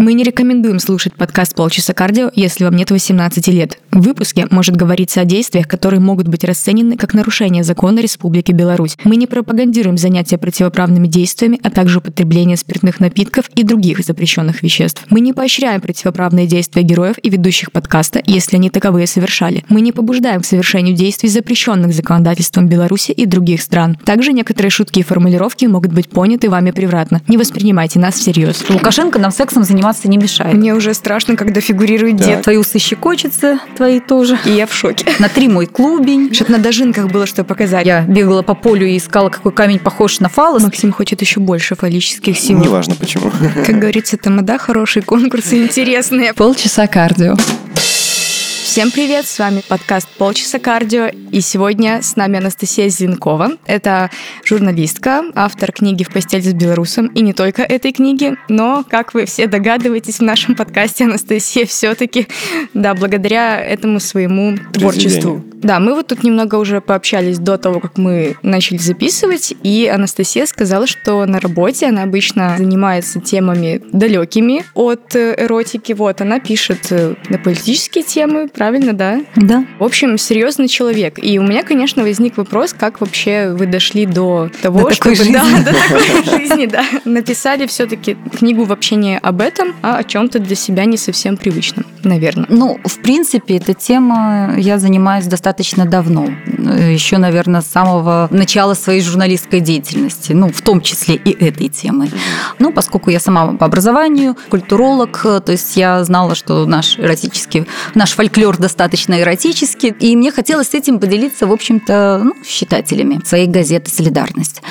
Мы не рекомендуем слушать подкаст «Полчаса кардио», если вам нет 18 лет. В выпуске может говориться о действиях, которые могут быть расценены как нарушение закона Республики Беларусь. Мы не пропагандируем занятия противоправными действиями, а также употребление спиртных напитков и других запрещенных веществ. Мы не поощряем противоправные действия героев и ведущих подкаста, если они таковые совершали. Мы не побуждаем к совершению действий, запрещенных законодательством Беларуси и других стран. Также некоторые шутки и формулировки могут быть поняты вами превратно. Не воспринимайте нас всерьез. Лукашенко нам сексом заниматься не мешает. Мне уже страшно, когда фигурирует да. дед. Твои усы щекочутся, твои тоже. И я в шоке. На три мой клубень. Что-то на дожинках было что показать. Я бегала по полю и искала, какой камень похож на фалос. Максим хочет еще больше фаллических символов. Неважно почему. Как говорится, тамада хорошие конкурсы интересные. Полчаса кардио. Всем привет, с вами подкаст «Полчаса кардио», и сегодня с нами Анастасия Зинкова. Это журналистка, автор книги «В постель с белорусом», и не только этой книги, но, как вы все догадываетесь, в нашем подкасте Анастасия все таки да, благодаря этому своему творчеству. Да, мы вот тут немного уже пообщались до того, как мы начали записывать, и Анастасия сказала, что на работе она обычно занимается темами далекими от э, эротики. Вот, она пишет э, на политические темы, правильно, да? Да. В общем, серьезный человек. И у меня, конечно, возник вопрос, как вообще вы дошли до того, до чтобы такой да, до такой жизни, да, написали все-таки книгу вообще не об этом, а о чем-то для себя не совсем привычном, наверное. Ну, в принципе, эта тема я занимаюсь достаточно давно, еще, наверное, с самого начала своей журналистской деятельности, ну, в том числе и этой темы. Ну, поскольку я сама по образованию культуролог, то есть я знала, что наш эротический, наш фольклор достаточно эротический, и мне хотелось с этим поделиться, в общем-то, ну, с читателями своей газеты «Солидарность».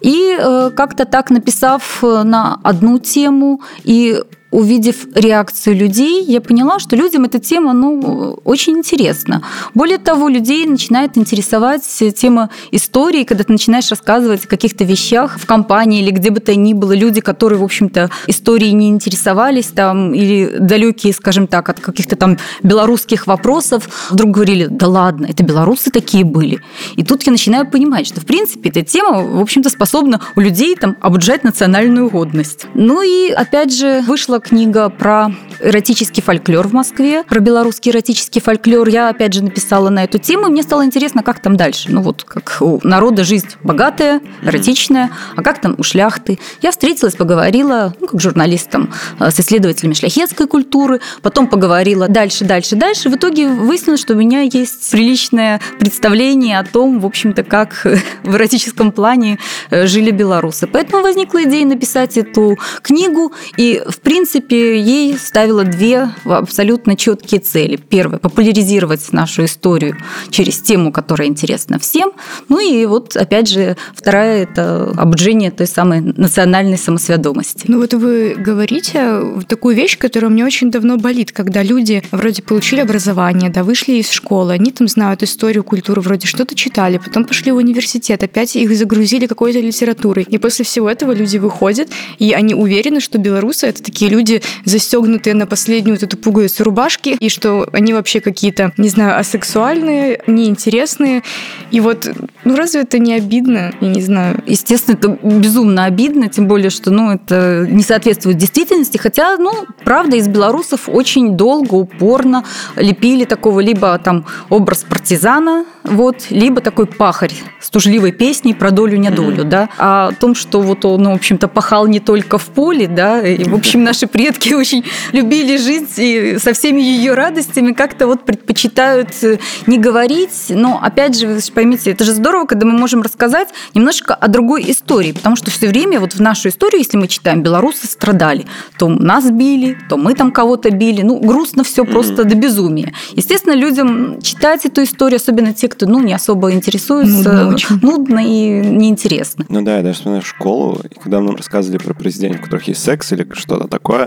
И э, как-то так написав на одну тему и увидев реакцию людей, я поняла, что людям эта тема ну, очень интересна. Более того, людей начинает интересовать тема истории, когда ты начинаешь рассказывать о каких-то вещах в компании или где бы то ни было, люди, которые, в общем-то, историей не интересовались там, или далекие, скажем так, от каких-то там белорусских вопросов, вдруг говорили, да ладно, это белорусы такие были. И тут я начинаю понимать, что, в принципе, эта тема, в общем-то, способна у людей там обуджать национальную годность. Ну и, опять же, вышла книга про эротический фольклор в Москве, про белорусский эротический фольклор. Я, опять же, написала на эту тему, и мне стало интересно, как там дальше. Ну вот, как у народа жизнь богатая, эротичная, а как там у шляхты. Я встретилась, поговорила, ну, как журналистом, э, с исследователями шляхетской культуры, потом поговорила дальше, дальше, дальше. В итоге выяснилось, что у меня есть приличное представление о том, в общем-то, как в эротическом плане э, жили белорусы. Поэтому возникла идея написать эту книгу, и, в принципе, принципе, ей ставила две абсолютно четкие цели. Первое – популяризировать нашу историю через тему, которая интересна всем. Ну и вот, опять же, вторая – это обучение той самой национальной самосведомости. Ну вот вы говорите такую вещь, которая мне очень давно болит, когда люди вроде получили образование, да, вышли из школы, они там знают историю, культуру, вроде что-то читали, потом пошли в университет, опять их загрузили какой-то литературой. И после всего этого люди выходят, и они уверены, что белорусы – это такие люди, люди, застегнутые на последнюю вот эту пуговицу рубашки, и что они вообще какие-то, не знаю, асексуальные, неинтересные. И вот, ну разве это не обидно? Я не знаю. Естественно, это безумно обидно, тем более, что, ну, это не соответствует действительности, хотя, ну, правда, из белорусов очень долго, упорно лепили такого либо там образ партизана, вот, либо такой пахарь с тужливой песней про долю-недолю, mm-hmm. да, а о том, что вот он, в общем-то, пахал не только в поле, да, и, в общем, наши предки очень любили жить и со всеми ее радостями как-то вот предпочитают э, не говорить, но, опять же, вы поймите, это же здорово, когда мы можем рассказать немножко о другой истории, потому что все время вот в нашу историю, если мы читаем, белорусы страдали, то нас били, то мы там кого-то били, ну, грустно все mm-hmm. просто до безумия. Естественно, людям читать эту историю, особенно те, кто ну, не особо интересуется. Нудно, очень. нудно и неинтересно. Ну да, я даже вспоминаю школу, и когда нам рассказывали про президентов, у которых есть секс или что-то такое,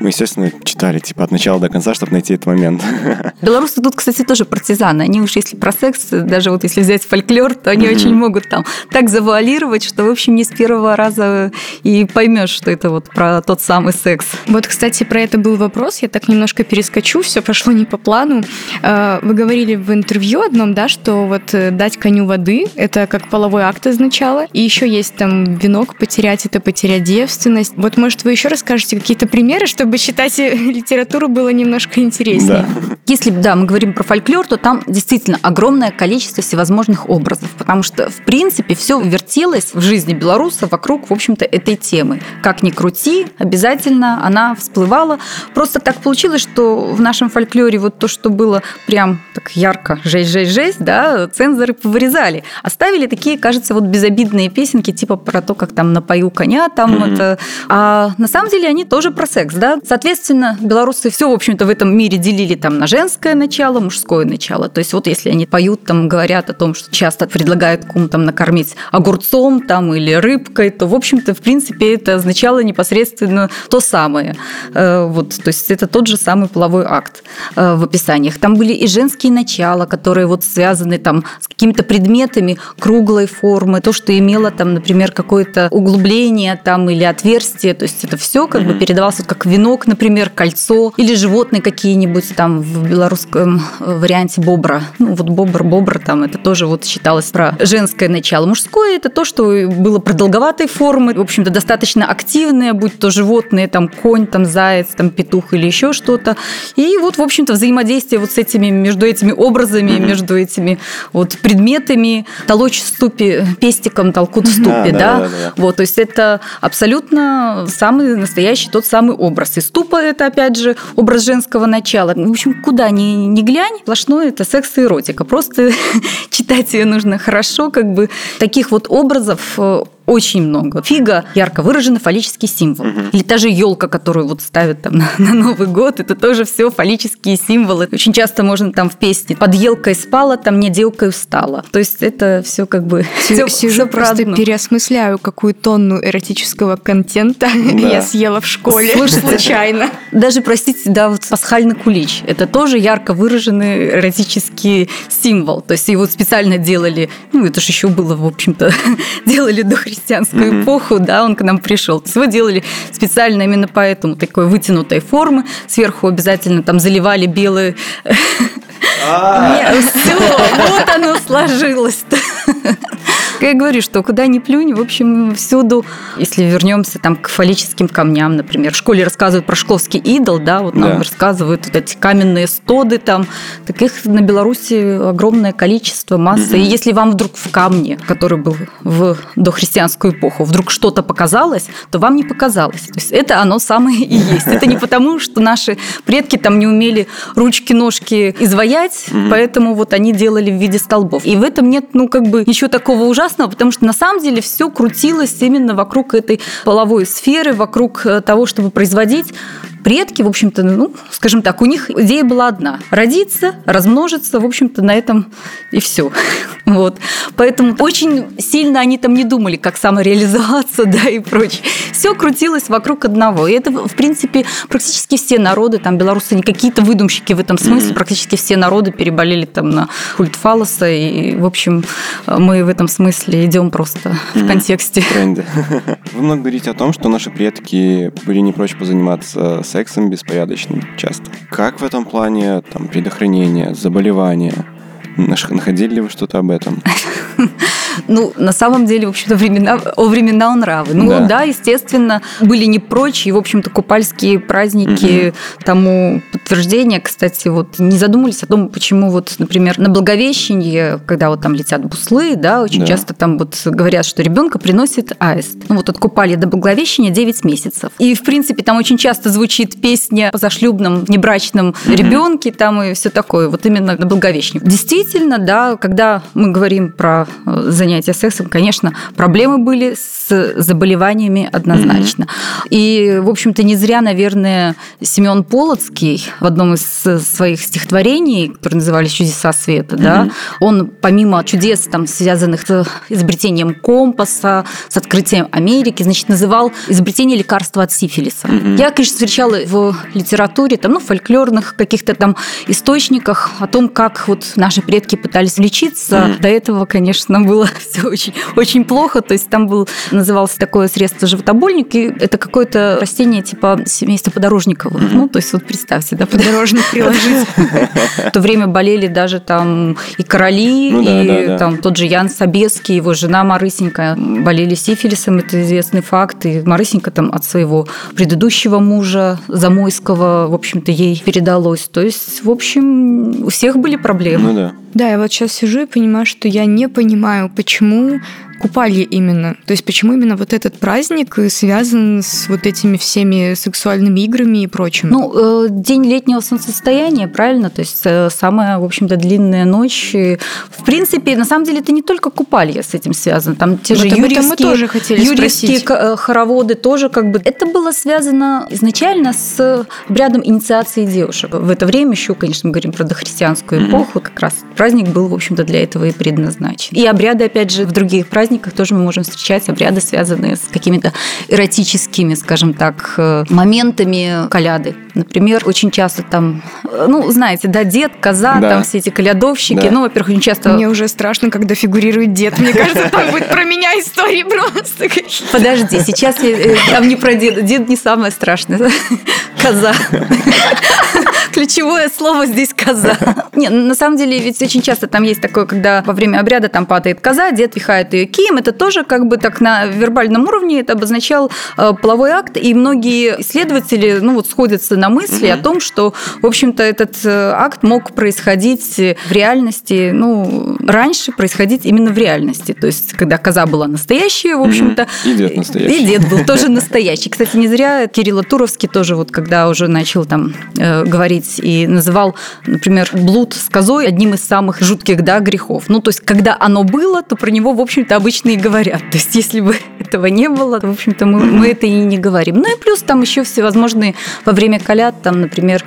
мы, естественно, читали, типа, от начала до конца, чтобы найти этот момент. Белорусы тут, кстати, тоже партизаны. Они уж если про секс, даже вот если взять фольклор, то они mm-hmm. очень могут там так завуалировать, что, в общем, не с первого раза и поймешь, что это вот про тот самый секс. Вот, кстати, про это был вопрос. Я так немножко перескочу, все пошло не по плану. А, вы говорили в интервью одном, да, что вот э, дать коню воды – это как половой акт изначало. И еще есть там венок потерять – это потерять девственность. Вот, может, вы еще расскажете какие-то примеры, чтобы читать литературу было немножко интереснее? Да. Если, да, мы говорим про фольклор, то там действительно огромное количество всевозможных образов, потому что, в принципе, все вертелось в жизни белоруса вокруг, в общем-то, этой темы. Как ни крути, обязательно она всплывала. Просто так получилось, что в нашем фольклоре вот то, что было прям так ярко, жесть-жесть-жесть, да, цензоры повырезали. Оставили такие, кажется, вот безобидные песенки, типа про то, как там напою коня, там mm-hmm. это... А на самом деле они тоже про секс, да. Соответственно, белорусы все, в общем-то, в этом мире делили там на женское начало, мужское начало. То есть вот если они поют, там, говорят о том, что часто предлагают кому там накормить огурцом там или рыбкой, то, в общем-то, в принципе, это означало непосредственно то самое. Э, вот, то есть это тот же самый половой акт э, в описаниях. Там были и женские начала, которые вот связаны там с какими-то предметами круглой формы, то, что имело там, например, какое-то углубление там или отверстие, то есть это все как бы передавалось вот как венок, например, кольцо или животные какие-нибудь там в белорусском э, варианте бобра. Ну вот бобр, бобр там это тоже вот считалось про женское начало. Мужское это то, что было продолговатой формы, в общем-то достаточно активное, будь то животные, там конь, там заяц, там петух или еще что-то. И вот, в общем-то, взаимодействие вот с этими, между этими образами, mm-hmm. между этими вот предметами, толочь в ступе, пестиком толкут в ступе, да, да? Да, да, да. Вот, то есть это абсолютно самый настоящий тот самый образ. И ступа это, опять же, образ женского начала. В общем, куда ни, ни глянь, сплошное это секс и эротика. Просто читать ее нужно хорошо, как бы таких вот образов э, очень много. Фига – ярко выраженный фаллический символ. Угу. Или та же елка, которую вот ставят там на, на Новый год, это тоже все фаллические символы. Очень часто можно там в песне «под елкой спала, там не делкой встала». То есть это все как бы все, Сижу просто переосмысляю, какую тонну эротического контента да. я съела в школе Слушайте, случайно. Даже, простите, да, вот пасхальный кулич – это тоже ярко выраженный эротический символ. То есть его специально делали, ну это же еще было, в общем-то, делали до Христа христианскую mm-hmm. эпоху, да, он к нам пришел. Его делали специально именно поэтому такой вытянутой формы. Сверху обязательно там заливали белые... А. Все, вот оно сложилось. Я говорю, что куда ни плюнь, в общем, всюду, если вернемся там к фаллическим камням, например, в школе рассказывают про Шкловский идол, да, вот нам да. рассказывают вот эти каменные стоды там, таких на Беларуси огромное количество, масса. Mm-hmm. И если вам вдруг в камне, который был в дохристианскую эпоху, вдруг что-то показалось, то вам не показалось. То есть это оно самое и есть. Это не потому, что наши предки там не умели ручки-ножки изваять, mm-hmm. поэтому вот они делали в виде столбов. И в этом нет, ну, как бы ничего такого ужасного, ужасного, потому что на самом деле все крутилось именно вокруг этой половой сферы, вокруг э, того, чтобы производить предки, в общем-то, ну, скажем так, у них идея была одна – родиться, размножиться, в общем-то, на этом и все. Вот. Поэтому очень сильно они там не думали, как самореализоваться, да, и прочее. Все крутилось вокруг одного. И это, в принципе, практически все народы, там, белорусы не какие-то выдумщики в этом смысле, практически все народы переболели там на культ фалоса, и, в общем, мы в этом смысле идем просто в контексте. Тренды. Вы много говорите о том, что наши предки были не прочь позаниматься сексом беспорядочным часто. Как в этом плане там предохранение, заболевания? Находили ли вы что-то об этом? Ну, на самом деле, в общем-то, времена, о времена нравы. Ну, да. да, естественно, были не прочь, и, в общем-то, купальские праздники угу. тому подтверждение. Кстати, вот не задумывались о том, почему вот, например, на Благовещенье, когда вот там летят буслы, да, очень да. часто там вот говорят, что ребенка приносит аист. Ну, вот откупали до Благовещения 9 месяцев. И, в принципе, там очень часто звучит песня о зашлюбном, небрачном угу. ребенке, там и все такое, вот именно на Благовещенье. Действительно, да, когда мы говорим про занятия занятия сексом, конечно, проблемы были с заболеваниями однозначно. Mm-hmm. И, в общем-то, не зря, наверное, Семен Полоцкий, в одном из своих стихотворений, которые назывались «Чудеса света», mm-hmm. да, он помимо чудес, там, связанных с изобретением компаса, с открытием Америки, значит, называл изобретение лекарства от сифилиса. Mm-hmm. Я, конечно, встречала в литературе, там, ну, фольклорных каких-то там источниках о том, как вот наши предки пытались лечиться. До этого, конечно, было все очень, очень плохо. То есть там был, назывался такое средство животобольник, и это какое-то растение типа семейства подорожниковых. Mm-hmm. Ну, то есть вот представьте, да, подорожник приложить. В то время болели даже там и короли, ну и там тот же Ян Собеский, его жена Марысенька болели сифилисом, это известный факт. И Марысенька там от своего предыдущего мужа Замойского, в общем-то, ей передалось. То есть, в общем, у всех были проблемы. Ну да. Да, я вот сейчас сижу и понимаю, что я не понимаю, почему купалье именно. То есть почему именно вот этот праздник связан с вот этими всеми сексуальными играми и прочим? Ну, э, день летнего солнцестояния, правильно? То есть э, самая, в общем-то, длинная ночь. В принципе, на самом деле, это не только купалье с этим связано. Там те вот же юрьевские, мы тоже хотели спросить. Э, хороводы тоже как бы... Это было связано изначально с обрядом инициации девушек. В это время еще, конечно, мы говорим про дохристианскую эпоху, как раз праздник был, в общем-то, для этого и предназначен. И обряды, опять же, в других праздниках тоже мы можем встречать обряды, связанные с какими-то эротическими, скажем так, э, моментами коляды. Например, очень часто там, э, ну, знаете, да, дед, коза, да. там все эти колядовщики. Да. Ну, во-первых, очень часто... Мне уже страшно, когда фигурирует дед. Мне кажется, там будет про меня истории просто. Подожди, сейчас э, там не про деда. Дед не самое страшное. Коза. Ключевое слово здесь коза. Не, на самом деле ведь очень часто там есть такое, когда во время обряда там падает коза, дед вихает ее кием. Это тоже как бы так на вербальном уровне это обозначал э, половой акт. И многие исследователи ну, вот сходятся на мысли о том, что, в общем-то, этот э, акт мог происходить в реальности, ну, раньше происходить именно в реальности. То есть, когда коза была настоящая, в общем-то. И дед настоящий. И дед был тоже настоящий. Кстати, не зря Кирилл Туровский тоже вот когда уже начал там э, говорить говорить и называл, например, блуд с козой одним из самых жутких да, грехов. Ну, то есть, когда оно было, то про него, в общем-то, обычно и говорят. То есть, если бы этого не было, то, в общем-то, мы, мы это и не говорим. Ну и плюс там еще всевозможные во время колят, там, например,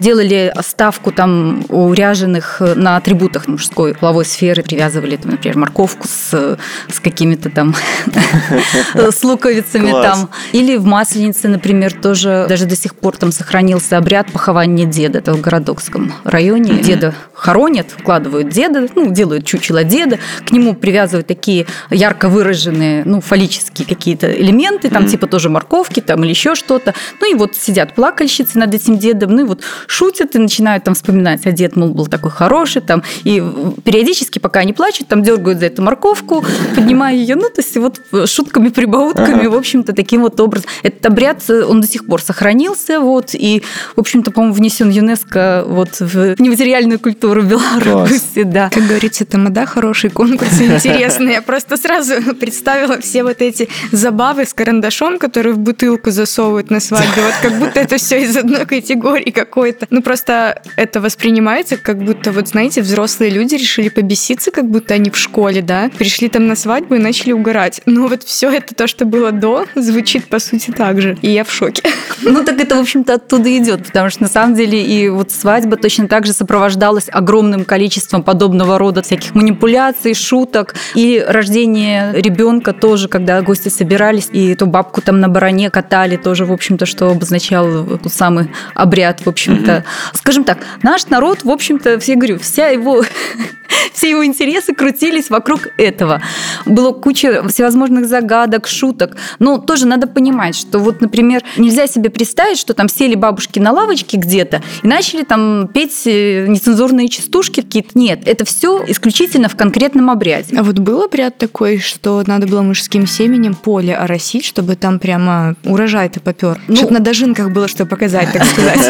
делали ставку там у ряженых на атрибутах мужской половой сферы, привязывали, там, например, морковку с, с какими-то там с луковицами там. Или в Масленице, например, тоже даже до сих пор там сохранился обряд похования деда, это в Городокском районе. Mm-hmm. Деда хоронят, вкладывают деда, ну, делают чучело деда, к нему привязывают такие ярко выраженные, ну, фаллические какие-то элементы, там, mm-hmm. типа тоже морковки там или еще что-то. Ну, и вот сидят плакальщицы над этим дедом, ну, и вот шутят и начинают там вспоминать, а дед, мол, был такой хороший, там, и периодически, пока они плачут, там дергают за эту морковку, поднимая ее, ну, то есть вот шутками, прибаутками, в общем-то, таким вот образом. Этот обряд, он до сих пор сохранился, вот, и, в общем-то, по-моему, внесен внесен ЮНЕСКО вот в нематериальную культуру Беларуси, да. Как говорится, тамада хороший конкурс, интересный. Я просто сразу представила все вот эти забавы с карандашом, которые в бутылку засовывают на свадьбу. Вот как будто это все из одной категории какой-то. Ну просто это воспринимается как будто, вот знаете, взрослые люди решили побеситься, как будто они в школе, да, пришли там на свадьбу и начали угорать. Но вот все это то, что было до, звучит по сути так же. И я в шоке. Ну так это, в общем-то, оттуда идет, потому что на самом деле деле и вот свадьба точно так же сопровождалась огромным количеством подобного рода всяких манипуляций, шуток. И рождение ребенка тоже, когда гости собирались, и эту бабку там на бароне катали, тоже, в общем-то, что обозначал тот самый обряд, в общем-то. Скажем так, наш народ, в общем-то, все говорю, вся его все его интересы крутились вокруг этого. Было куча всевозможных загадок, шуток. Но тоже надо понимать, что вот, например, нельзя себе представить, что там сели бабушки на лавочке где-то и начали там петь э, нецензурные частушки какие-то. Нет, это все исключительно в конкретном обряде. А вот был обряд такой, что надо было мужским семенем поле оросить, чтобы там прямо урожай-то попер? Ну, чтобы на дожинках было что показать, так сказать.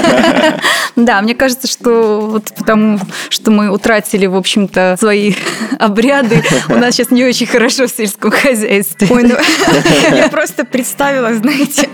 Да, мне кажется, что вот потому, что мы утратили, в общем-то, свои обряды, у нас сейчас не очень хорошо в сельском хозяйстве. Ой, ну, я просто представила, знаете,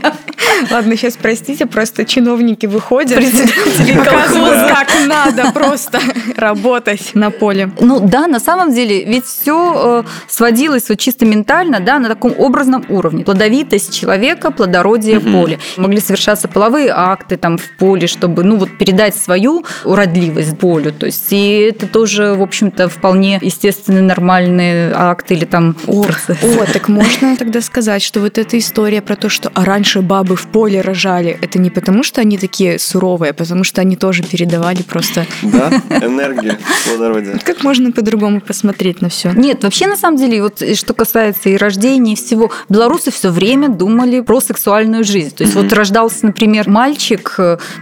ладно, сейчас простите, просто чиновники выходят, жителей колхоза. Как надо просто работать на поле. Ну да, на самом деле, ведь все э, сводилось вот чисто ментально, да, на таком образном уровне. Плодовитость человека, плодородие поля. Могли совершаться половые акты там в поле, чтобы, ну вот, передать свою уродливость полю. То есть и это тоже, в общем-то, вполне естественный, нормальный акт или там о, процесс. О, так можно тогда сказать, что вот эта история про то, что а раньше бабы в поле рожали, это не потому, что они такие суровые, а потому что они тоже передавали просто... Да, энергия плодородия. Как можно по-другому посмотреть на все? Нет, вообще на самом деле, вот что касается и рождения, и всего, белорусы все время думали про сексуальную жизнь. То есть вот рождался, например, мальчик,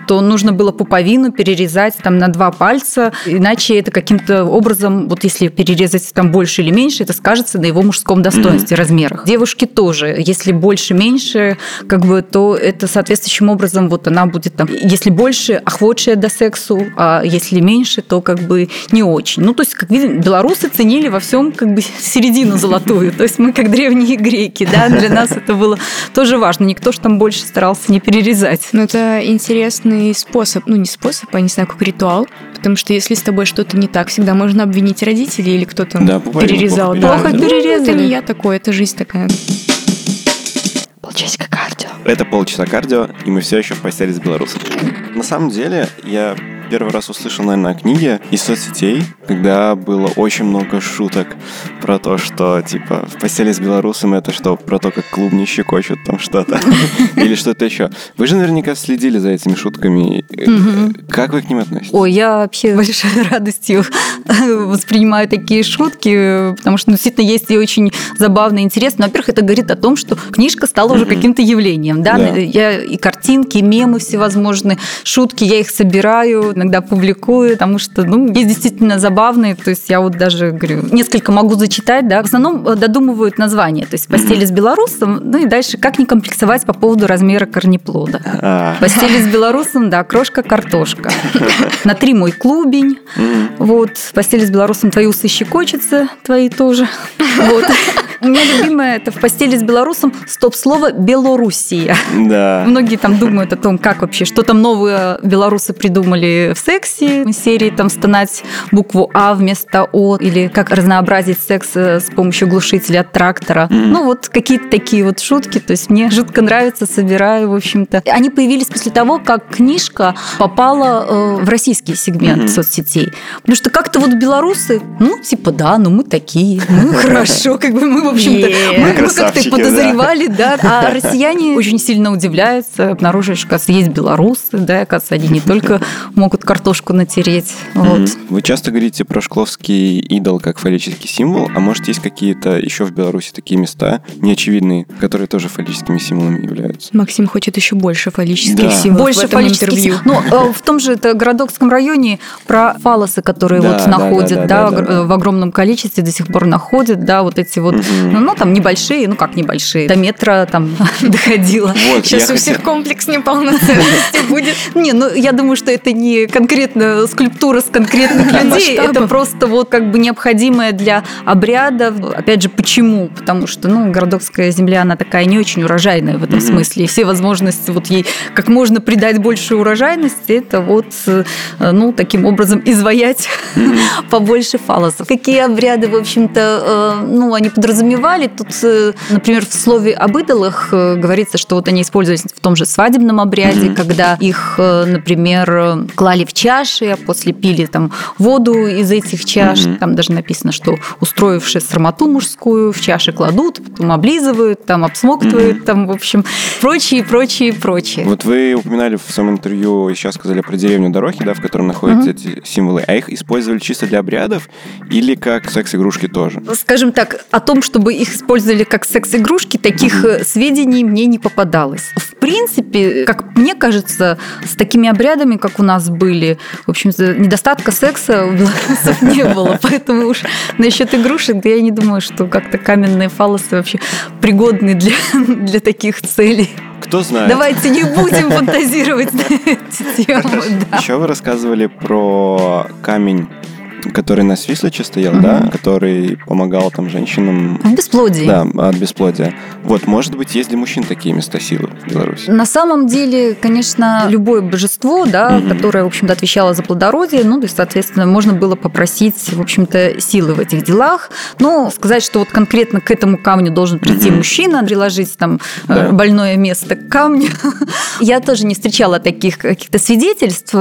то нужно было пуповину перерезать там на два пальца, иначе это каким-то образом, вот если перерезать там больше или меньше, это скажется на его мужском достоинстве, размерах. Девушки тоже, если больше-меньше, как бы, то это соответствующим образом вот она будет там, если больше, охвотшая до сексу, а если меньше, то как бы не очень. Ну, то есть, как видим, белорусы ценили во всем как бы середину золотую. То есть мы как древние греки, да, для нас это было тоже важно. Никто же там больше старался не перерезать. Ну, это интересный способ, ну, не способ, а не знаю, как ритуал, потому что если с тобой что-то не так, всегда можно обвинить родителей или кто-то да, перерезал. Плохо, плохо перерезали. Ну, это не я такой, это жизнь такая. Полчасика кардио. Это полчаса кардио, и мы все еще в постели с белорусом. На самом деле, я первый раз услышал, наверное, о книге из соцсетей, когда было очень много шуток про то, что, типа, в постели с белорусом это что, про то, как клубни щекочут там что-то, или что-то еще. Вы же наверняка следили за этими шутками. Как вы к ним относитесь? Ой, я вообще большой радостью воспринимаю такие шутки, потому что ну, действительно есть и очень забавно и интересно. Во-первых, это говорит о том, что книжка стала уже каким-то явлением. Да? Я и картинки, и мемы всевозможные, шутки, я их собираю, иногда публикую, потому что, ну, есть действительно забавные, то есть я вот даже, говорю, несколько могу зачитать, да, в основном э, додумывают название, то есть постели с белорусом, ну и дальше как не комплексовать по поводу размера корнеплода. А. Постели с белорусом, да, крошка-картошка. На три мой клубень, вот, постели с белорусом твои усы щекочутся, твои тоже, вот. У меня любимое это в постели с белорусом стоп-слово Белоруссия. Да. Многие там думают о том, как вообще, что там новые белорусы придумали в сексе, серии там стонать букву А вместо О, или как разнообразить секс э, с помощью глушителя от трактора. Mm. Ну, вот какие-то такие вот шутки. То есть мне жутко нравится, собираю, в общем-то. Они появились после того, как книжка попала э, в российский сегмент mm-hmm. соцсетей. Потому что как-то вот белорусы, ну, типа, да, ну мы такие, ну хорошо, как бы мы в общем-то, мы, как-то подозревали, да. А россияне очень сильно удивляются, обнаруживают, что, оказывается, есть белорусы, да, оказывается, они не только могут картошку натереть. Вот. Вы часто говорите про шкловский идол как фаллический символ, а может, есть какие-то еще в Беларуси такие места неочевидные, которые тоже фаллическими символами являются? Максим хочет еще больше фаллических да. символов больше в этом фаллических интервью. Ну, э, в том же Городокском районе про фалосы, которые да, вот находят, да, да, да, да, в огромном количестве до сих пор находят, да, вот эти вот ну, ну, там небольшие, ну как небольшие, до метра там доходило. Вот, Сейчас у всех комплекс неполноценности будет. Не, ну я думаю, что это не конкретно скульптура с конкретных людей, это просто вот как бы необходимое для обряда. Опять же, почему? Потому что, ну, городокская земля, она такая не очень урожайная в этом смысле. И все возможности вот ей как можно придать больше урожайности, это вот, э, ну, таким образом изваять побольше фалосов. Какие обряды, в общем-то, э, ну, они подразумевали. Тут, э, например, в слове об идолах говорится, что вот они использовались в том же свадебном обряде, когда их, например, клали в чаши, а после пили там воду из этих чаш. Mm-hmm. Там даже написано, что устроившие срамоту мужскую в чаши кладут, потом облизывают, там обсмоктывают, mm-hmm. там, в общем, прочее, прочее, прочее. Вот вы упоминали в своем интервью, сейчас сказали про деревню Дорохи, да, в котором находятся mm-hmm. эти символы, а их использовали чисто для обрядов или как секс-игрушки тоже? Скажем так, о том, что чтобы их использовали как секс-игрушки, таких mm сведений мне не попадалось. В принципе, как мне кажется, с такими обрядами, как у нас были, в общем, недостатка секса у белорусов не было. Поэтому уж насчет игрушек, да я не думаю, что как-то каменные фалосы вообще пригодны для, для таких целей. Кто знает. Давайте не будем фантазировать на эти темы. Еще вы рассказывали про камень Который на Свислоче стоял, Мгм. да? Который помогал там женщинам... В бесплодии. Да, от бесплодия. Вот, может быть, есть для мужчин такие места силы в Беларуси? На самом деле, конечно, любое божество, да, Мгм. которое, в общем-то, отвечало за плодородие, ну, то есть, соответственно, можно было попросить, в общем-то, силы в этих делах. Но сказать, что вот конкретно к этому камню должен прийти Мгм. мужчина, приложить там э, Да. больное место к камню, я тоже не встречала таких каких-то свидетельств.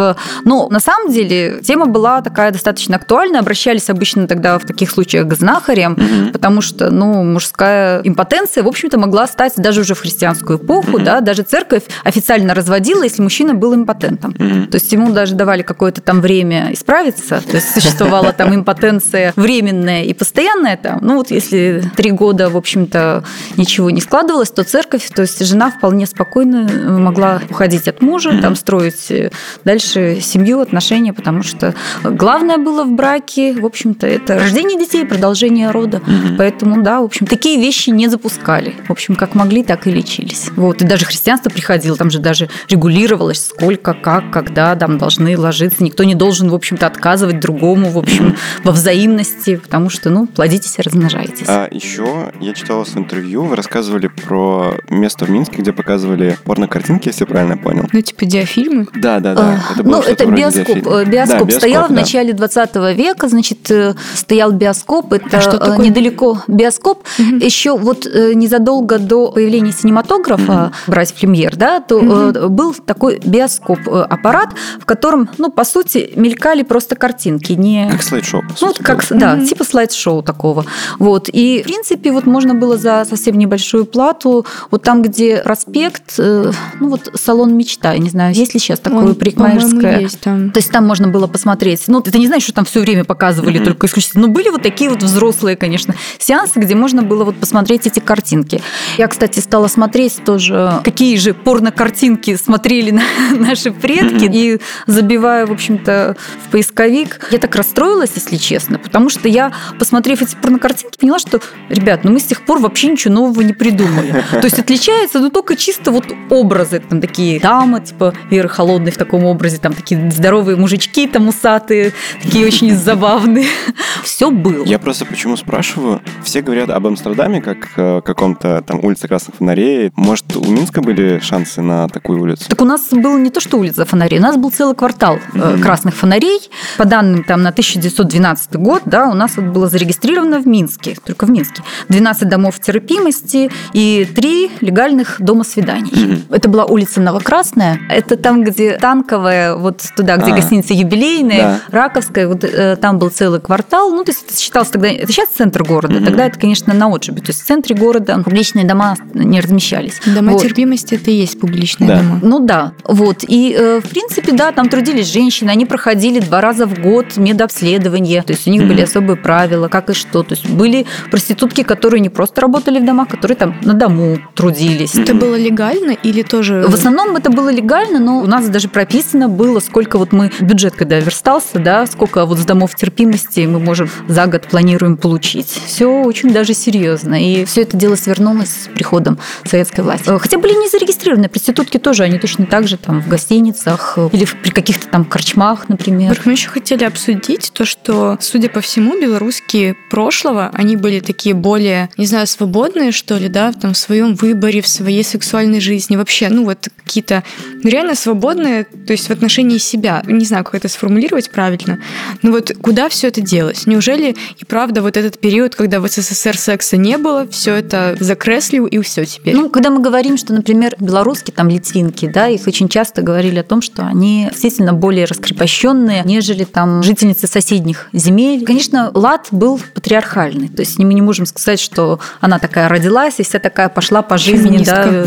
Но на самом деле тема была такая достаточно актуальна. Обращались обычно тогда в таких случаях к знахарям, Мгм. потому что, ну, мужская импотенция, в общем-то, могла стать даже уже в христианскую эпоху, Мгм. да, даже церковь официально разводила, если мужчина был импотентом. Мгм. То есть ему даже давали какое-то там время исправиться, то есть существовала там импотенция временная и постоянная там. Ну вот если три года, в общем-то, ничего не складывалось, то церковь, то есть жена вполне спокойно могла уходить от мужа, там строить э, дальше семью, отношения, потому что главное было в браке, в общем-то, это рождение детей, продолжение рода. Мгм. Поэтому, да, в общем, такие вещи не запускали. В общем, как могли, так и лечились. Вот. И даже христианство приходило, там же даже регулировалось, сколько, как, когда там должны ложиться. Никто не должен, в общем-то, отказывать другому, в общем, во взаимности, потому что, ну, плодитесь и размножайтесь. А еще я читал вас в интервью, вы рассказывали про место в Минске, где показывали порнокартинки, если я правильно понял. Ну, типа диафильмы. Да, да, да. А, было ну, это биоскоп. Э, Биоскоп Да, стоял в да. начале 20 века, значит, э, стоял биоскоп. Это А что э, такое? недалеко биоскоп. Мгм. Еще вот э, незадолго до появления синематографа, брать премьер, да, то э, был такой биоскоп аппарат, в котором, ну, по сути, мелькали просто картинки, не Как слайд-шоу, по ну, сути, вот как, было. да, Мгм. типа слайд-шоу такого. Вот. И, в принципе, вот можно было за совсем небольшую плату, вот там, где проспект, э, ну, вот салон «Мечта», я не знаю, есть ли сейчас такое Он, парикмахерское? есть там. То есть там можно было посмотреть. Ну, это не значит, что там все время показывали Мгм. только исключительно. Но были вот такие вот взрослые, конечно, сеансы, где можно было вот посмотреть эти картинки. Я, кстати, стала смотреть тоже, какие же порно-картинки смотрели на- наши предки. Мгм. И забивая, в общем-то, в поисковик, я так расстроилась, если честно, потому что я, посмотрев эти порнокартинки, поняла, что, ребят, ну мы с тех пор вообще ничего нового не придумали. То есть отличается, ну, только чисто вот образы, там такие дамы, типа Веры Холодной в таком образе, там такие здоровые мужички там усатые, такие очень забавные. Все было. Я просто почему спрашиваю? Все говорят об Амстердаме как э, каком-то там улице красных фонарей. Может, у Минска были шансы на такую улицу? Так у нас было не то, что улица фонарей, у нас был целый квартал э, красных фонарей. По данным там на 1912 год, да, у нас вот было зарегистрировано в Минске, только в Минске, 12 домов терпимости и 3 легальных дома свиданий. Это была улица Новокрасная. Это там, где танковая, вот туда, где А. гостиница юбилейная, Да. Раковская, вот э, там был целый квартал. Ну, то есть это считалось тогда, это сейчас центр города, тогда это, конечно, на отшибе. То есть в центре города публичные дома не размещались. Дома Вот. терпимости это и есть публичные Да. дома. Ну да, вот. И, э, в принципе, да, там трудились женщины, они проходили два раза в год медобследование, то есть у них Мгм. были особые правила, как и что. То есть были проститутки, которые не просто работали в домах, которые там на дому трудились. Это было легально или тоже... В основном это было легально, но у нас даже прописано было, сколько вот мы бюджет, когда верстался, да, сколько вот домов терпимости мы можем за год планируем получить. Все очень даже серьезно. И все это дело свернулось с приходом советской власти. Э, Хотя были не зарегистрированные проститутки тоже, они точно так же там в гостиницах э, или при каких-то там корчмах, например. Мы еще хотели обсудить то, что, судя по всему, белорусские прошлого, они были такие более, не знаю, свободные, что ли, да, там, в своем выборе, в своей сексуальной жизни. Вообще, ну вот какие-то реально свободные, то есть в отношении себя. Не знаю, как это сформулировать правильно. Но вот куда все это делось? Неужели и правда вот этот период, когда в СССР секса не было, все это закреслил и все теперь? Ну, когда мы говорим, что, например, белорусские, там, литвинки, да, их очень часто говорили о том, что они действительно более раскрепощенные, нежели там жительницы соседних земель. Конечно, лад был патриархальный, то есть мы не можем сказать, что она такая родилась и вся такая пошла по жизни, да.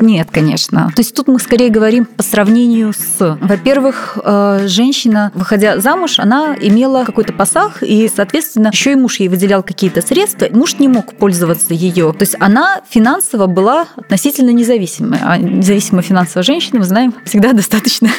Нет, конечно. То есть тут мы скорее говорим по сравнению с... Во-первых, э, женщина, выходя замуж, она имела какой-то посах, и, соответственно, еще и муж ей выделял какие-то средства. Муж не мог пользоваться ее. То есть она финансово была относительно независимой. А независимая финансовая женщина, мы знаем, всегда достаточно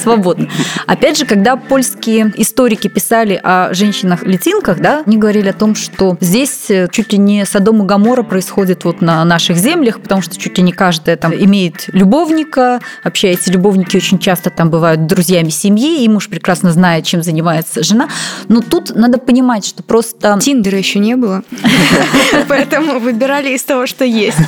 свободна. Опять же, когда польские историки писали о женщинах-литинках, да, они говорили о том, что здесь э, чуть ли не Содом и Гамора происходит вот на наших землях, потому что чуть ли не каждая там имеет любовника, вообще эти любовники очень часто там бывают друзьями семьи, и муж прекрасно знает, чем занимается жена. Но тут надо понимать, что просто... Тиндера еще не было, поэтому выбирали из того, что есть.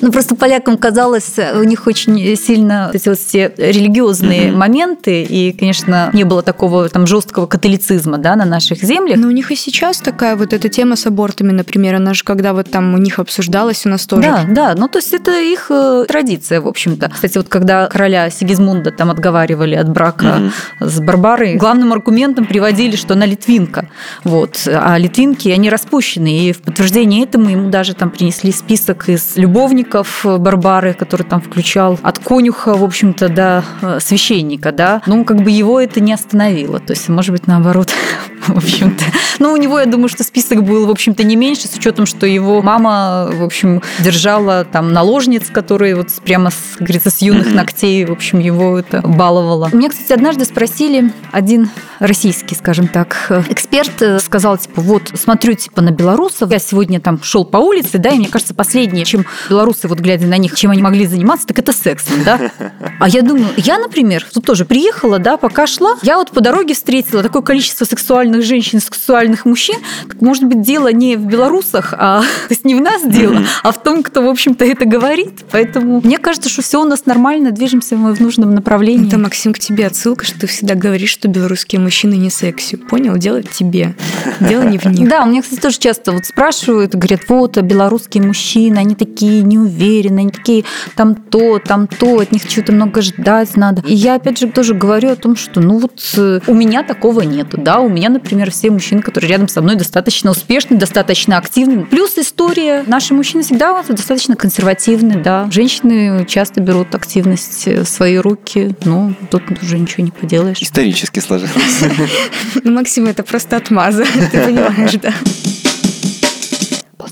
Ну, просто полякам казалось, у них очень сильно эти вот все религиозные моменты, и, конечно, не было такого там жесткого католицизма, да, на наших землях. Но у них и сейчас такая вот эта тема с абортами, например, она же когда вот там у них обсуждалась, у нас тоже. Да, да, ну то есть это их э, традиция, в общем-то. Кстати, вот когда короля Сигизмунда там отговаривали от брака с Барбарой, главным аргументом приводили, что она литвинка. Вот. А литвинки, они распущены. И в подтверждение этому ему даже там принесли список из любовников Барбары, который там включал от конюха, в общем-то, до э, священника, да. Ну, как бы его это не остановило. То есть, может быть, наоборот, в общем-то. Но у него, я думаю, что список был, в общем-то, не меньше, с учетом, что его мама, в общем, держала там наложниц, которые вот прямо, с, говорится, с юных ногтей, в общем, его это баловало. Меня, кстати, однажды спросили, один российский, скажем так, эксперт сказал, типа, вот, смотрю, типа, на белорусов, я сегодня там шел по улице, да, и мне кажется, последнее, чем белорусы, вот глядя на них, чем они могли заниматься, так это сексом, да. А я думаю, я, например, тут тоже приехала, да, пока шла, я вот по дороге встретила такое количество сексуальных женщин, сексуальных мужчин, так, может быть, дело не в белорусах, а то есть не в нас дело, а в том, кто, в общем-то, это говорит. Поэтому мне кажется, что все у нас нормально, движемся мы в нужном направлении. Это, Максим, к тебе отсылка, что ты всегда говоришь, что белорусские мужчины не секси. Понял? Дело в тебе. Дело не в них. Да, у меня, кстати, тоже часто вот спрашивают, говорят, вот, а белорусские мужчины, они такие неуверенные, они такие там то, там то, от них что-то много ждать надо. И я, опять же, тоже говорю о том, что, ну вот, э, у меня такого нету, да, у меня, например, все мужчины, которые рядом со мной, достаточно успешны, достаточно активны. Плюс история. Наши мужчины всегда вот достаточно консервативны, да. Женщины часто берут активность в свои руки, но тут уже ничего не поделаешь. Исторически сложилось. Ну, Максим, это просто отмаза, ты понимаешь, да.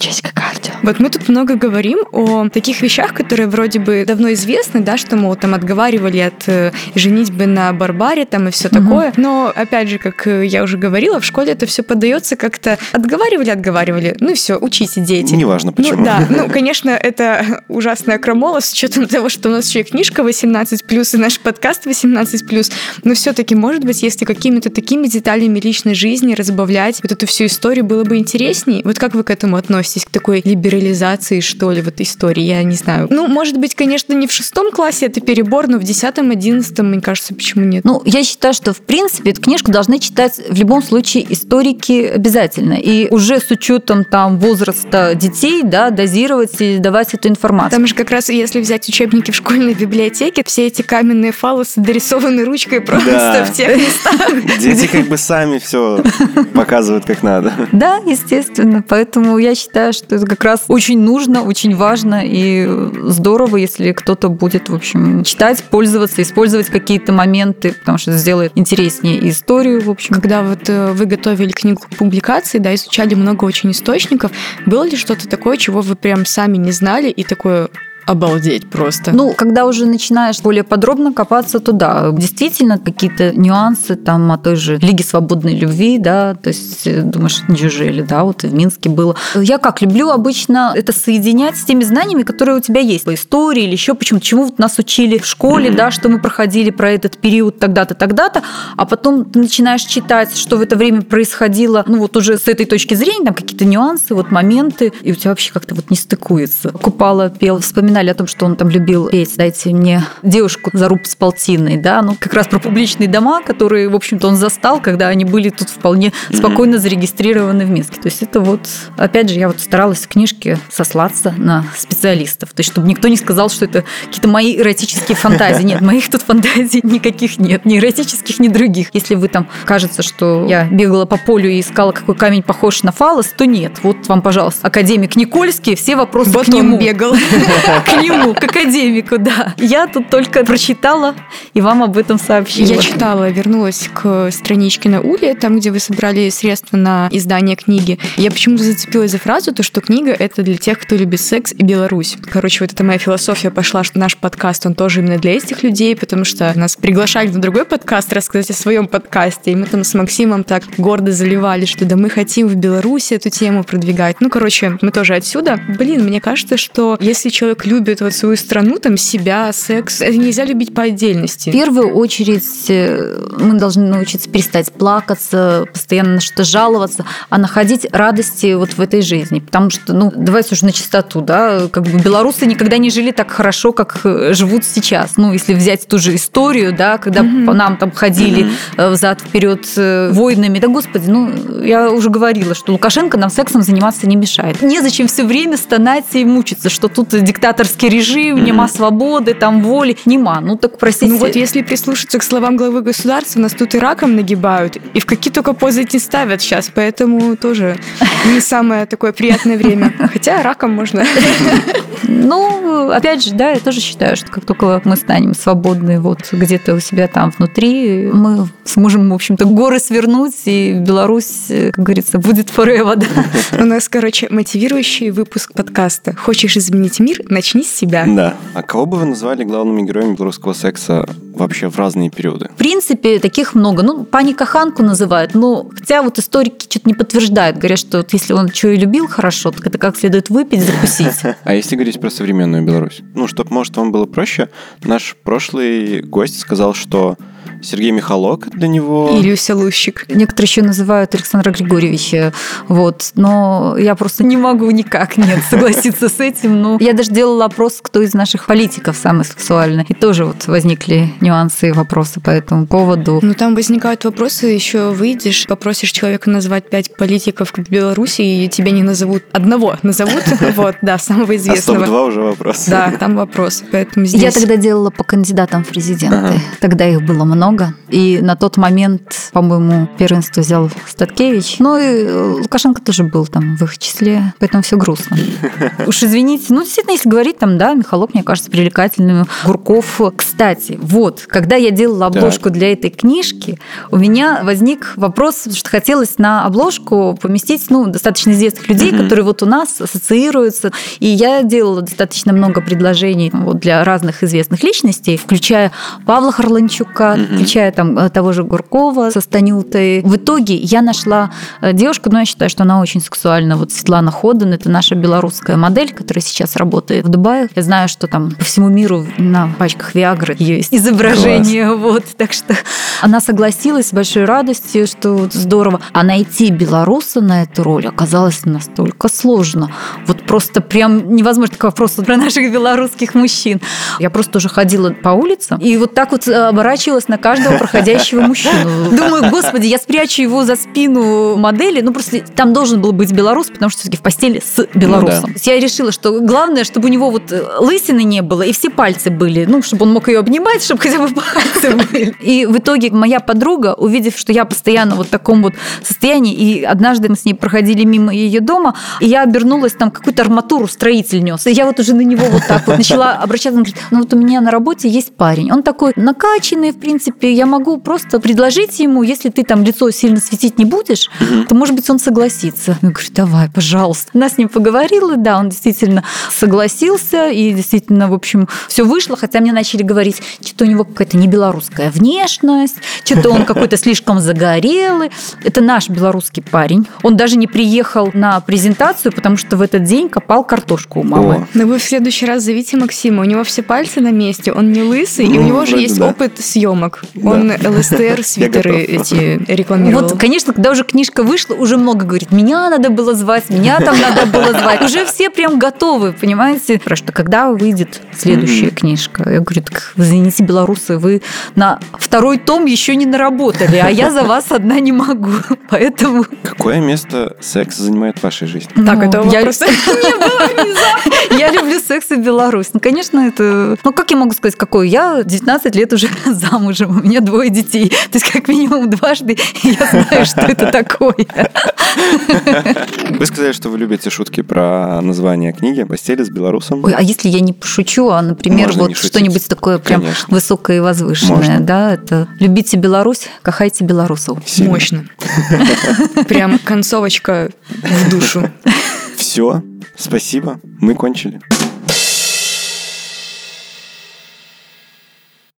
Полчасика кардио. Вот мы тут много говорим о таких вещах, которые вроде бы давно известны, да, что, мол, там отговаривали от э, женитьбы на Барбаре там и все Мгм. такое. Но, опять же, как э, я уже говорила, в школе это все подается как-то отговаривали, отговаривали. Ну и все, учите, дети. Неважно почему. Ну да, ну, конечно, это ужасная крамола с учетом того, что у нас еще и книжка 18+, и наш подкаст 18+, но все-таки, может быть, если какими-то такими деталями личной жизни разбавлять вот эту всю историю, было бы интересней. Вот как вы к этому относитесь, к такой либерализации, что ли, вот истории? Я не знаю. Ну, может быть, конечно, не в шестом классе это перебор, но в десятом, одиннадцатом, мне кажется, почему нет? Ну, я считаю, что, в принципе, эту книжку должны читать в любом случае историки обязательно. И уже с учетом там возраста детей, да, дозировать и давать эту информацию. Там же как раз, если взять учебники в школьной библиотеке, все эти каменные фалосы дорисованы ручкой просто Да. в тех местах. Дети как бы сами все показывают как надо. Да, естественно. Поэтому я считаю, что это как раз очень нужно, очень важно и здорово, если кто-то будет, в общем, читать, пользоваться, использовать какие-то моменты, потому что это сделает интереснее историю, в общем. Когда вот э, вы готовили книгу к публикации, да, изучали много очень источников, было ли что-то такое, чего вы прям сами не знали и такое обалдеть просто? Ну, когда уже начинаешь более подробно копаться, то да, действительно какие-то нюансы там о той же Лиге свободной любви, да, то есть э, думаешь, неужели, да, вот и в Минске было. Я как люблю обычно это соединять с теми знаниями, которые у тебя есть по истории или еще почему чему вот нас учили в школе, да, что мы проходили про этот период тогда-то, тогда-то, а потом ты начинаешь читать, что в это время происходило, ну вот уже с этой точки зрения, там какие-то нюансы, вот моменты, и у тебя вообще как-то вот не стыкуется. Купала, пел, вспоминали о том, что он там любил петь «Дайте мне девушку за руб с полтиной», да, ну как раз про публичные дома, которые, в общем-то, он застал, когда они были тут вполне спокойно зарегистрированы в Минске. То есть это вот, опять же, я вот старалась в книжке сослаться на специалистов, то есть чтобы никто не сказал, что это какие-то мои эротические фантазии. Нет, моих тут фантазий никаких нет, ни эротических, ни других. Если вы там кажется, что я бегала по полю и искала, какой камень похож на фалос, то нет. Вот вам, пожалуйста, академик Никольский, все вопросы Вот к нему. бегал. К нему, к академику, да. Я тут только прочитала и вам об этом сообщила. Я читала, вернулась к страничке на Уле, там, где вы собрали средства на издание книги. Я почему-то зацепилась за фразу, то, что книга — это для тех, кто любит секс и Беларусь. Короче, вот эта моя философия пошла, что наш подкаст, он тоже именно для этих людей, потому что нас приглашали на другой подкаст рассказать о своем подкасте, и мы там с Максимом так гордо заливали, что да мы хотим в Беларуси эту тему продвигать. Ну, короче, мы тоже отсюда. Блин, мне кажется, что если человек любит вот свою страну, там себя, секс. Это нельзя любить по отдельности. В первую очередь э, мы должны научиться перестать плакаться, постоянно на что жаловаться, а находить радости вот в этой жизни. Потому что, ну, давайте уже на чистоту, да, как бы белорусы никогда не жили так хорошо, как э, живут сейчас. Ну, если взять ту же историю, да, когда mm-hmm. по нам там ходили mm-hmm. взад вперед войнами, да, господи, ну, я уже говорила, что Лукашенко нам сексом заниматься не мешает. Незачем все время стонать и мучиться, что тут диктаторский режим, нема свободы, там воли. Нема. Ну так простите. Ну вот если прислушаться к словам главы государства, нас тут и раком нагибают, и в какие только позы не ставят сейчас, поэтому тоже не самое такое приятное время. Хотя раком можно. Ну, опять же, да, я тоже считаю, что как только мы станем свободны вот где-то у себя там внутри, мы сможем, в общем-то, горы свернуть, и Беларусь, как говорится, будет forever, да. У нас, короче, мотивирующий выпуск подкаста. Хочешь изменить мир? Начни с себя. Да. А кого бы вы назвали главными героями белорусского секса вообще в разные периоды? В принципе, таких много. Ну, пани Каханку называют, но хотя вот историки что-то не подтверждают. Говорят, что вот если он что и любил хорошо, так это как следует выпить, закусить. А если говорить про современную Беларусь? Ну, чтобы, может, вам было проще, наш прошлый гость сказал, что Сергей Михалок для него. И Люся Лущик. Некоторые еще называют Александра Григорьевича. Вот. Но я просто не могу никак нет согласиться с этим. Но я даже делала опрос, кто из наших политиков самый сексуальный. И тоже вот возникли нюансы и вопросы по этому поводу. Ну, там возникают вопросы, еще выйдешь, попросишь человека назвать пять политиков в Беларуси, и тебя не назовут. Одного назовут, вот, да, самого известного. А два уже вопрос. Да, там вопрос. Поэтому здесь... Я тогда делала по кандидатам в президенты. Тогда их было много много. И на тот момент, по-моему, первенство взял Статкевич. Ну и э, Лукашенко тоже был там в их числе, поэтому все грустно. Уж извините. Ну, действительно, если говорить там, да, Михалок, мне кажется, привлекательным. Гурков. Кстати, вот, когда я делала обложку так. для этой книжки, у меня возник вопрос, что хотелось на обложку поместить, ну, достаточно известных людей, mm-hmm. которые вот у нас ассоциируются. И я делала достаточно много предложений вот, для разных известных личностей, включая Павла Харланчука, mm-hmm включая там э, того же Гуркова со Станютой. В итоге я нашла э, девушку, ну, я считаю, что она очень сексуальна. Вот Светлана Ходан, это наша белорусская модель, которая сейчас работает в Дубае. Я знаю, что там по всему миру на пачках Виагры есть изображение. Класс. Вот, так что она согласилась с большой радостью, что вот здорово. А найти белоруса на эту роль оказалось настолько сложно. Вот просто прям невозможно. Такой вопрос про наших белорусских мужчин. Я просто уже ходила по улице и вот так вот оборачивалась на каждого проходящего мужчину. Думаю, господи, я спрячу его за спину модели. Ну, просто там должен был быть белорус, потому что все-таки в постели с белорусом. Ну, да. Я решила, что главное, чтобы у него вот э, лысины не было, и все пальцы были. Ну, чтобы он мог ее обнимать, чтобы хотя бы пальцы были. И в итоге моя подруга, увидев, что я постоянно вот в таком вот состоянии, и однажды мы с ней проходили мимо ее дома, и я обернулась, там какую-то арматуру строитель нес. И я вот уже на него вот так вот начала обращаться. Он говорит, ну вот у меня на работе есть парень. Он такой накачанный, в принципе, принципе, я могу просто предложить ему, если ты там лицо сильно светить не будешь, то, может быть, он согласится. Я говорю, давай, пожалуйста. Она с ним поговорила, да, он действительно согласился, и действительно, в общем, все вышло, хотя мне начали говорить, что-то у него какая-то не белорусская внешность, что-то он какой-то слишком загорелый. Это наш белорусский парень. Он даже не приехал на презентацию, потому что в этот день копал картошку у мамы. Но вы в следующий раз зовите Максима, у него все пальцы на месте, он не лысый, ну, и у него же есть да. опыт съемок. Он да. ЛСТР свитеры эти рекламировал. Вот, конечно, когда уже книжка вышла, уже много говорит, меня надо было звать, меня там надо было звать. Уже все прям готовы, понимаете? Про что когда выйдет следующая книжка? Я говорю, так, извините, белорусы, вы на второй том еще не наработали, а я за вас одна не могу. Поэтому... Какое место секс занимает в вашей жизни? Так, ну, это вопрос. Я люблю секс и Беларусь. Ну, конечно, это... Ну, как я могу сказать, какой? Я 19 лет уже замужем у меня двое детей. То есть как минимум дважды я знаю, что это такое. Вы сказали, что вы любите шутки про название книги «Постели с белорусом». Ой, а если я не пошучу, а, например, Можно вот что-нибудь такое прям Конечно. высокое и возвышенное, Можно. да, это «Любите Беларусь, кахайте белорусов». Сильно. Мощно. Прям концовочка в душу. Все, спасибо, мы кончили.